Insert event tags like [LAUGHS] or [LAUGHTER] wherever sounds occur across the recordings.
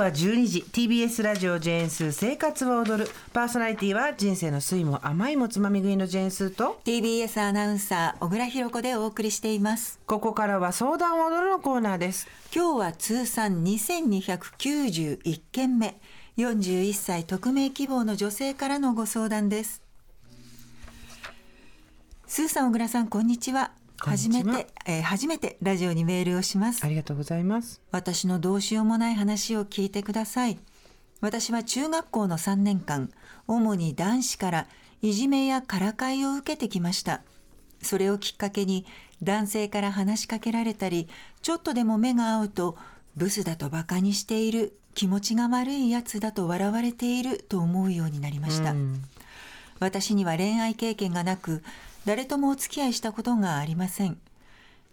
は12時 TBS ラジオジェーンスー生活を踊る。パーソナリティは人生の酸いも甘いもつまみ食いのジェーンスーと TBS アナウンサー小倉弘子でお送りしています。ここからは相談を踊るのコーナーです。今日は通算2291件目。41歳匿名希望の女性からのご相談です。スーさん小倉さんこんにちは初めて、えー、初めてラジオにメールをします。ありがとうございます。私のどうしようもない話を聞いてください。私は中学校の3年間主に男子からいじめやからかいを受けてきました。それをきっかけに男性から話しかけられたりちょっとでも目が合うとブスだとバカにしている気持ちが悪いやつだと笑われていると思うようになりました、私には恋愛経験がなく誰ともお付き合いしたことがありません。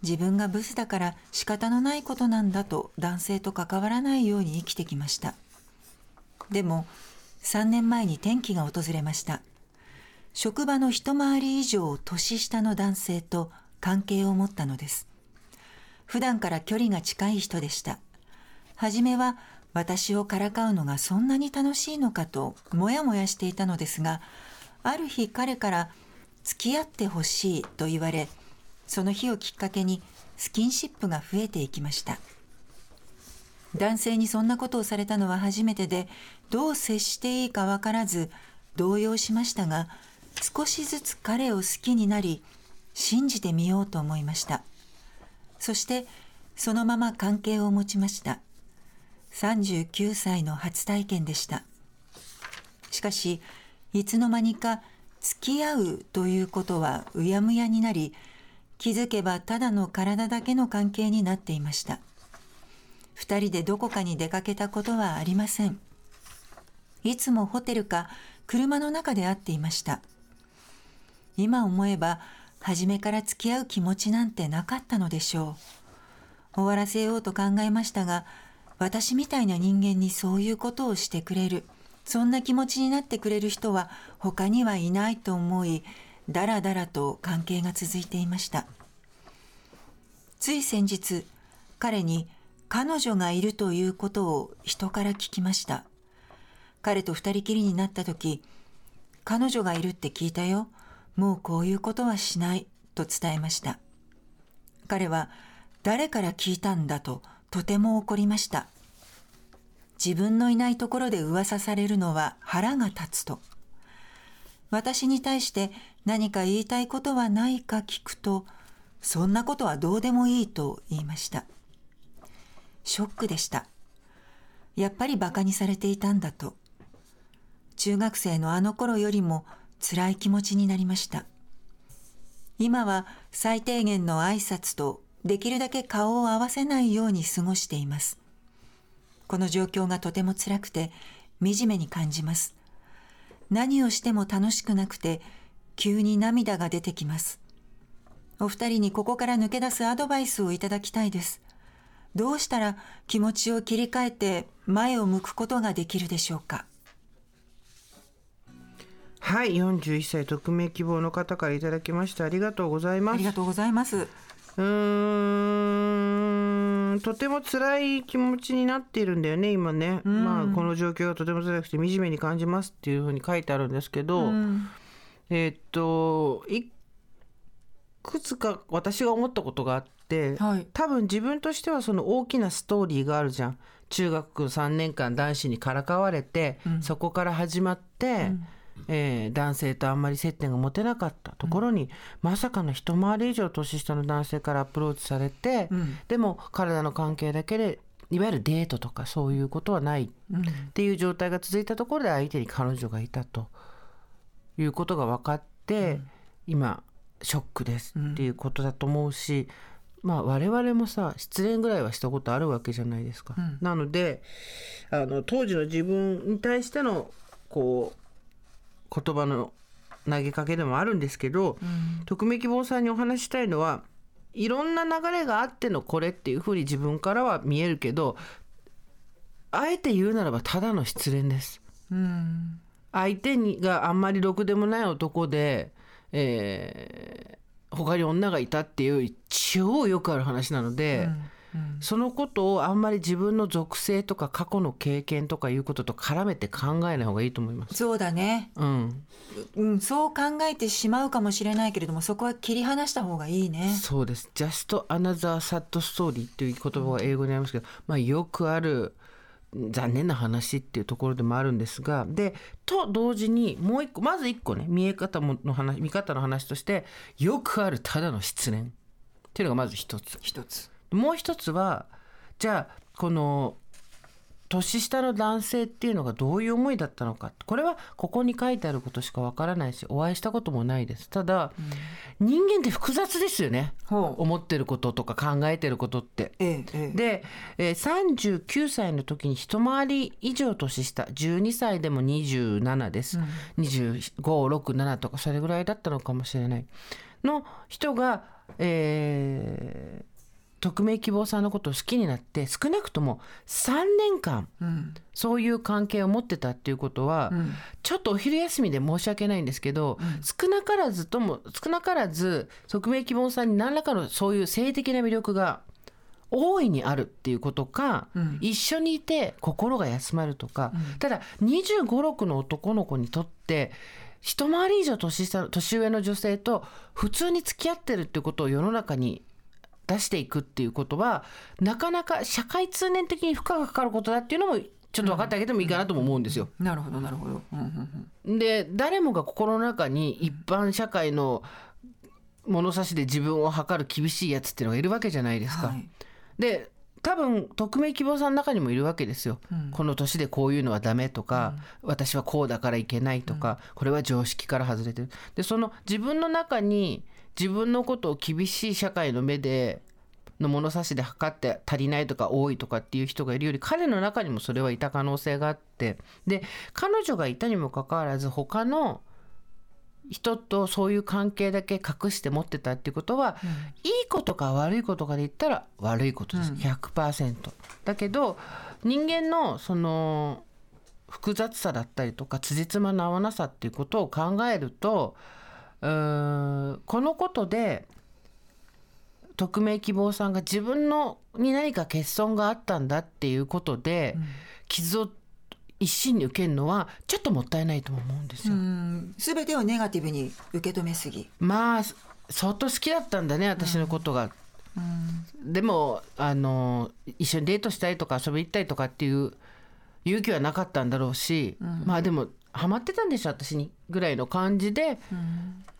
自分がブスだから仕方のないことなんだと男性と関わらないように生きてきました。でも3年前に転機が訪れました。職場の一回り以上年下の男性と関係を持ったのです。普段から距離が近い人でした。初めは私をからかうのがそんなに楽しいのかともやもやしていたのですがある日彼から付き合ってほしいと言われその日をきっかけにスキンシップが増えていきました。男性にそんなことをされたのは初めてでどう接していいか分からず動揺しましたが少しずつ彼を好きになり信じてみようと思いました。そしてそのまま関係を持ちました。39歳の初体験でした。しかしいつの間にか付き合うということはうやむやになり気づけばただの体だけの関係になっていました。二人でどこかに出かけたことはありません。いつもホテルか車の中で会っていました。今思えば初めから付き合う気持ちなんてなかったのでしょう。終わらせようと考えましたが私みたいな人間にそういうことをしてくれる。そんな気持ちになってくれる人は他にはいないと思い、だらだらと関係が続いていました。つい先日、彼に彼女がいるということを人から聞きました。彼と二人きりになった時、彼女がいるって聞いたよ。もうこういうことはしないと伝えました。彼は誰から聞いたんだととても怒りました。自分のいないところで噂されるのは腹が立つと。私に対して何か言いたいことはないか聞くと、そんなことはどうでもいいと言いました。ショックでした。やっぱり馬鹿にされていたんだと。中学生のあの頃よりも辛い気持ちになりました。今は最低限の挨拶とできるだけ顔を合わせないように過ごしています。この状況がとても辛くて惨めに感じます。何をしても楽しくなくて急に涙が出てきます。お二人にここから抜け出すアドバイスをいただきたいです。どうしたら気持ちを切り替えて前を向くことができるでしょうか？はい、41歳匿名希望の方からいただきましたありがとうございます。ありがとうございます。うーんとても辛い気持ちになっているんだよね今ね、まあ、この状況がとても辛くて惨めに感じますっていうふうに書いてあるんですけど、えー、っといくつか私が思ったことがあって、はい、多分自分としてはその大きなストーリーがあるじゃん。中学3年間男子にからかわれて、うん、そこから始まって、うんえー、男性とあんまり接点が持てなかったところに、うん、まさかの一回り以上年下の男性からアプローチされて、うん、でも体の関係だけでいわゆるデートとかそういうことはないっていう状態が続いたところで相手に彼女がいたということが分かって、うん、今ショックですっていうことだと思うし、まあ我々もさ失恋ぐらいはしたことあるわけじゃないですか。なのであの当時の自分に対してのこう言葉の投げかけでもあるんですけど、うん、匿名希望さんにお話したいのはいろんな流れがあってのこれっていうふうに自分からは見えるけどあえて言うならばただの失恋です。うん、相手にがあんまりろくでもない男で、えー、他に女がいたっていう超よくある話なので、そのことをあんまり自分の属性とか過去の経験とかいうことと絡めて考えない方がいいと思います。そうだね、うん、うん、そう考えてしまうかもしれないけれどもそこは切り離した方がいいねそうです。Just another sad story っていう言葉が英語にありますけど、まあよくある残念な話っていうところでもあるんですが、でと同時にもう一個まず一個ね見え方もの話見方の話としてよくあるただの失恋っていうのがまず一つ。一つもう一つはじゃあこの年下の男性っていうのがどういう思いだったのか。これはここに書いてあることしかわからないしお会いしたこともないです。ただ、人間って複雑ですよね。思ってることとか考えてることって。ええええ。で、えー39歳の時に一回り以上年下。12歳でも27です、2567とかそれぐらいだったのかもしれない。の人が、えー匿名希望さんのことを好きになって少なくとも3年間そういう関係を持ってたっていうことは、うんちょっとお昼休みで申し訳ないんですけど、少なからずとも少なからず匿名希望さんに何らかのそういう性的な魅力が大いにあるっていうことか、一緒にいて心が休まるとか、ただ2 5 6の男の子にとって一回り以上年下年上の女性と普通に付き合ってるっていうことを世の中に出していくっていうことはなかなか社会通念的に負荷がかかることだっていうのもちょっと分かってあげてもいいかなとも思うんですよ。なるほどなるほど、うんうんうんで誰もが心の中に一般社会の物差しで自分を測る厳しいやつっていうのがいるわけじゃないですか。はいで多分匿名希望さんの中にもいるわけですよ。うんこの年でこういうのはダメとか、私はこうだからいけないとか、これは常識から外れてる。でその自分の中に自分のことを厳しい社会の目での物差しで測って足りないとか多いとかっていう人がいるより彼の中にもそれはいた可能性があって。で彼女がいたにもかかわらず他の人とそういう関係だけ隠して持ってたっていうことは、いいことか悪いことかで言ったら悪いことです、100%。だけど人間のその複雑さだったりとか辻褄の合わなさっていうことを考えるとうーんこのことで匿名希望さんが自分のに何か欠損があったんだっていうことで、傷を一心に受けるのはちょっともったいないとも思うんですよ。うん。全てをネガティブに受け止めすぎ、まあ相当好きだったんだね私のことが。でもあの一緒にデートしたりとか遊び行ったりとかっていう勇気はなかったんだろうし、まあでもハマってたんでしょ私にぐらいの感じで、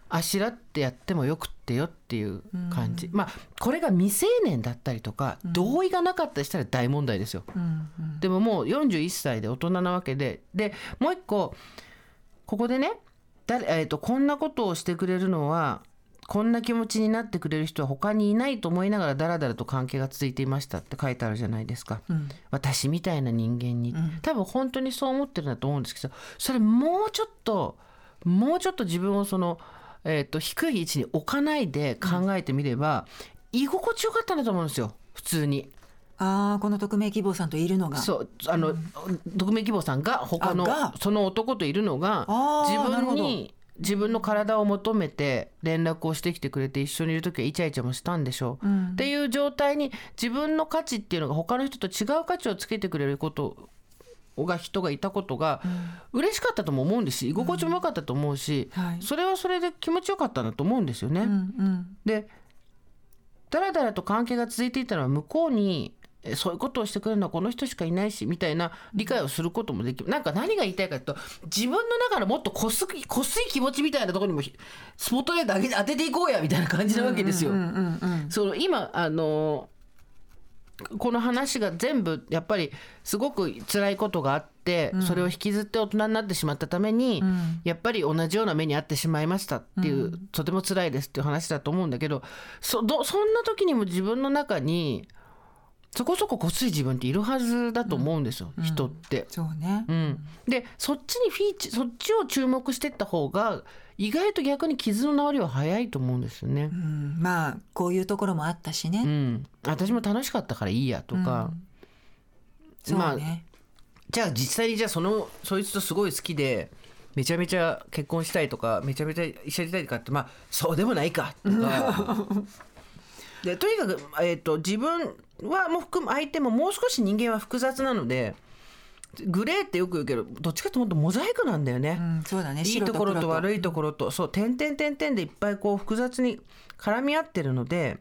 あしらってやってもよくってよっていう感じ、まあこれが未成年だったりとか、同意がなかったりしたら大問題ですよ。うんうん。でももう41歳で大人なわけででもう一個ここでね誰、えー、とこんなことをしてくれるのはこんな気持ちになってくれる人は他にいないと思いながらだらだらと関係が続いていましたって書いてあるじゃないですか、うん。私みたいな人間に、多分本当にそう思ってるんだと思うんですけどそれもうちょっともうちょっと自分をその、えー、と低い位置に置かないで考えてみれば、居心地よかったんだと思うんですよ普通に。ああこの匿名希望さんといるのが。そうあの、匿名希望さんが他のその男といるのが自分に自分の体を求めて連絡をしてきてくれて一緒にいる時はイチャイチャもしたんでしょう、うん。っていう状態に自分の価値っていうのが他の人と違う価値をつけてくれることが人がいたことが嬉しかったとも思うんですし居心地も良かったと思うし、はい。それはそれで気持ちよかったんだと思うんですよね。うんうん。でだらだらと関係が続いていたのは向こうにえそういうことをしてくれるのはこの人しかいないしみたいな理解をすることもできる。なんか何が言いたいかというと自分の中のもっとこすいこすい気持ちみたいなところにもひスポットライト当て当てていこうやみたいな感じなわけですよ。今あのこの話が全部やっぱりすごく辛いことがあって、それを引きずって大人になってしまったために、ん。やっぱり同じような目に遭ってしまいましたっていう、とても辛いですっていう話だと思うんだけどそどそんな時にも自分の中にそこそここつい自分っているはずだと思うんですよ、人って。そうね。うん、でそっちにフィーチそっちを注目していった方が意外と逆に傷の治りは早いと思うんですよね。うん。まあこういうところもあったしね、うん、私も楽しかったからいいやとか、そうまあね、じゃあ実際にじゃあそのそいつとすごい好きでめちゃめちゃ結婚したいとかめちゃめちゃ一緒にいたいとかってまあそうでもないかとか [LAUGHS] でとにかく、えー、と自分はも含む相手ももう少し人間は複雑なのでグレーってよく言うけどどっちかというとモザイクなんだよね、うん、そうだね。いいところと悪いところと。そう点々点々でいっぱいこう複雑に絡み合ってるので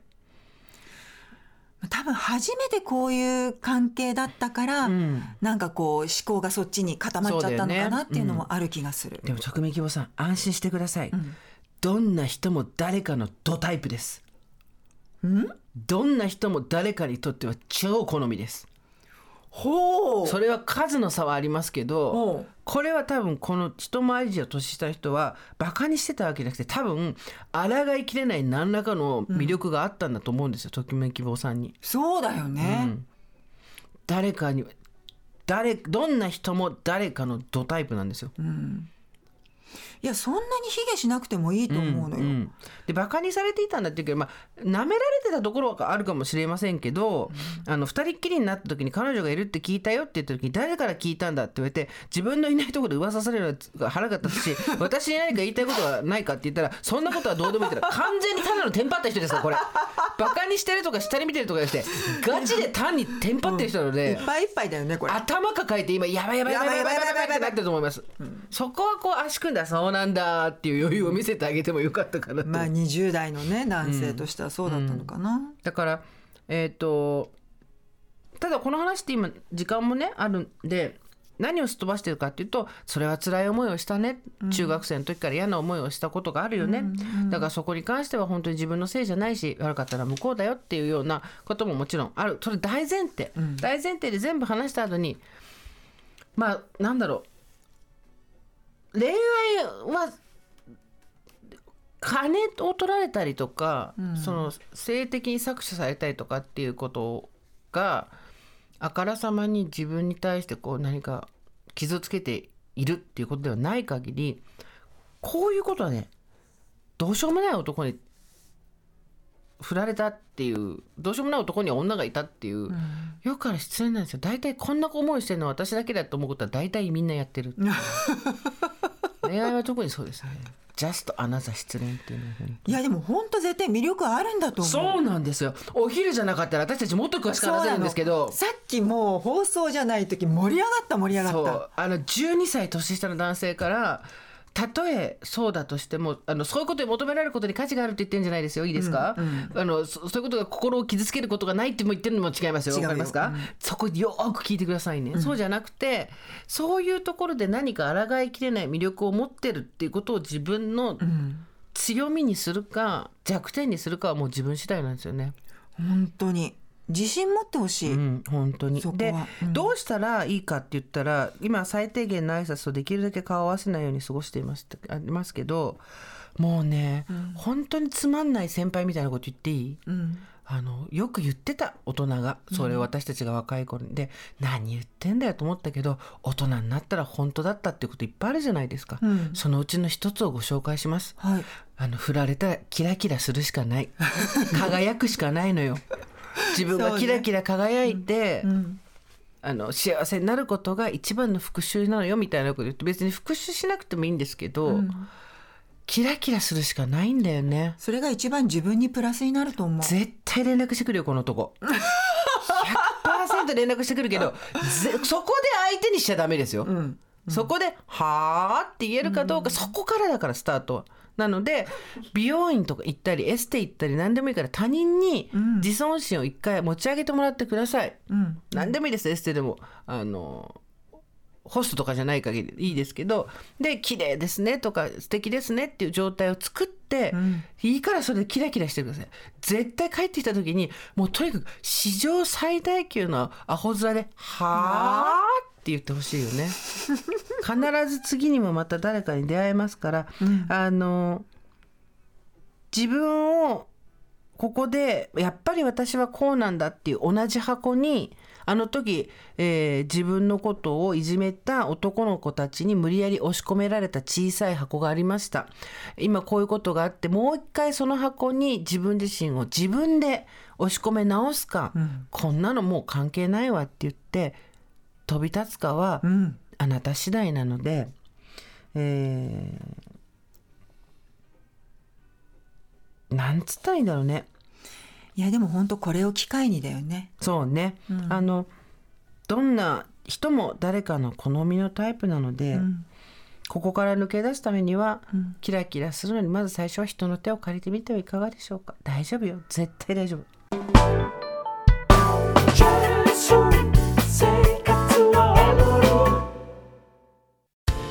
多分初めてこういう関係だったから、うん、なんかこう思考がそっちに固まっちゃったのかなっていうのもある気がする、ねうん、でも直面希望さん安心してください、うん、どんな人も誰かのドタイプです。んどんな人も誰かにとっては超好みです。ほう。それは数の差はありますけどこれは多分この一回り以上年下の人はバカにしてたわけじゃなくて多分抗いきれない何らかの魅力があったんだと思うんですよ、ときめき坊さんに。そうだよね、うん、誰かに誰どんな人も誰かのドタイプなんですよ。うんいやそんなに卑下しなくてもいいと思うのよ。うんうん、でバカにされていたんだっていうけど、まあ、舐められてたところがあるかもしれませんけど、うん、あの2人っきりになった時に彼女がいるって聞いたよって言った時に誰から聞いたんだって言われて自分のいないところで噂されるのが腹が立つし [LAUGHS] 私に何か言いたいことはないかって言ったらそんなことはどうでもいいって [LAUGHS] 完全にただのテンパった人ですからこれ。バカにしてるとか下に見てるとかじゃなくてガチで単にテンパってる人なので、いっぱいいっぱいだよねこれ。頭抱えて今やばいやばいやばいやばいやばいやばいってなってると思います、そこはこう足組んだそうなんだっていう余裕を見せてあげてもよかったかなと、まあ20代のね男性としてはそうだったのかな、うん。うん、だからえっ、ー、とただこの話って今時間もねあるんで何をすっ飛ばしてるかっていうとそれは辛い思いをしたね、うん、中学生の時から嫌な思いをしたことがあるよね、うんうん、だからそこに関しては本当に自分のせいじゃないし悪かったら向こうだよっていうようなことももちろんある。それ大前提、うん、大前提で全部話した後にまあなんだろう恋愛は金を取られたりとか、うん、その性的に搾取されたりとかっていうことがあからさまに自分に対してこう何か傷つけているっていうことではない限りこういうことはねどうしようもない男に振られたっていうどうしようもない男には女がいたっていう、うん、よくから失礼なんですよ。大体こんな思いしてるのは私だけだと思うことは大体みんなやってる [LAUGHS] 恋愛は特にそうですね。ジャストアナザー失恋っていうのいやでも本当絶対魅力あるんだと思う。そうなんですよ。お昼じゃなかったら私たちもっと詳しく話せるんですけど。さっきもう放送じゃない時盛り上がった盛り上がった。あの12歳年下の男性からたとえそうだとしてもあのそういうことに求められることに価値があるって言ってるんじゃないですよ。いいですか、うんうん、あのそういうことが心を傷つけることがないっても言ってるのも違いますよ。わかりますか、うん、そこよく聞いてくださいね、そうじゃなくてそういうところで何か抗いきれない魅力を持ってるっていうことを自分の強みにするか弱点にするかはもう自分次第なんですよね。本当に自信持ってほしい、うん、本当に。で、うん、どうしたらいいかって言ったら今最低限の挨拶とできるだけ顔を合わせないように過ごしていますありますけどもうね、うん、本当につまんない先輩みたいなこと言っていい、うん、あのよく言ってた大人がそれを私たちが若い頃に、で何言ってんだよと思ったけど大人になったら本当だったってこといっぱいあるじゃないですか、そのうちの一つをご紹介します、はい、あの振られたらキラキラするしかない。[LAUGHS] 輝くしかないのよ [LAUGHS] 自分がキラキラ輝いて、ね。うん、あの幸せになることが一番の復讐なのよみたいなこと言って別に復讐しなくてもいいんですけど、うん、キラキラするしかないんだよね。それが一番自分にプラスになると思う。絶対連絡してくるよこの男。100%連絡してくるけどそこで相手にしちゃダメですよ、うん、そこで「はあ」って言えるかどうか、そこからだからスタートは。なので美容院とか行ったりエステ行ったり何でもいいから他人に自尊心を一回持ち上げてもらってください、うん、何でもいいですエステでも。あのホストとかじゃない限りいいですけどで綺麗ですねとか素敵ですねっていう状態を作って、うん、いいからそれでキラキラしてください。絶対帰ってきた時にもうとにかく史上最大級のアホ面で「はあ?」って言ってほしいよね [LAUGHS] 必ず次にもまた誰かに出会えますから、うん、あの自分をここでやっぱり私はこうなんだっていう同じ箱にあの時、えー、自分のことをいじめた男の子たちに無理やり押し込められた小さい箱がありました。今こういうことがあってもう一回その箱に自分自身を自分で押し込め直すか、うん、こんなのもう関係ないわって言って飛び立つかはあなた次第なので、えー、なんつったらいいんだろうね。いやでも本当これを機会にだよね。そうね、うん。あのどんな人も誰かの好みのタイプなので、うん。ここから抜け出すためには、うん。キラキラするのにまず最初は人の手を借りてみてはいかがでしょうか。大丈夫よ。絶対大丈夫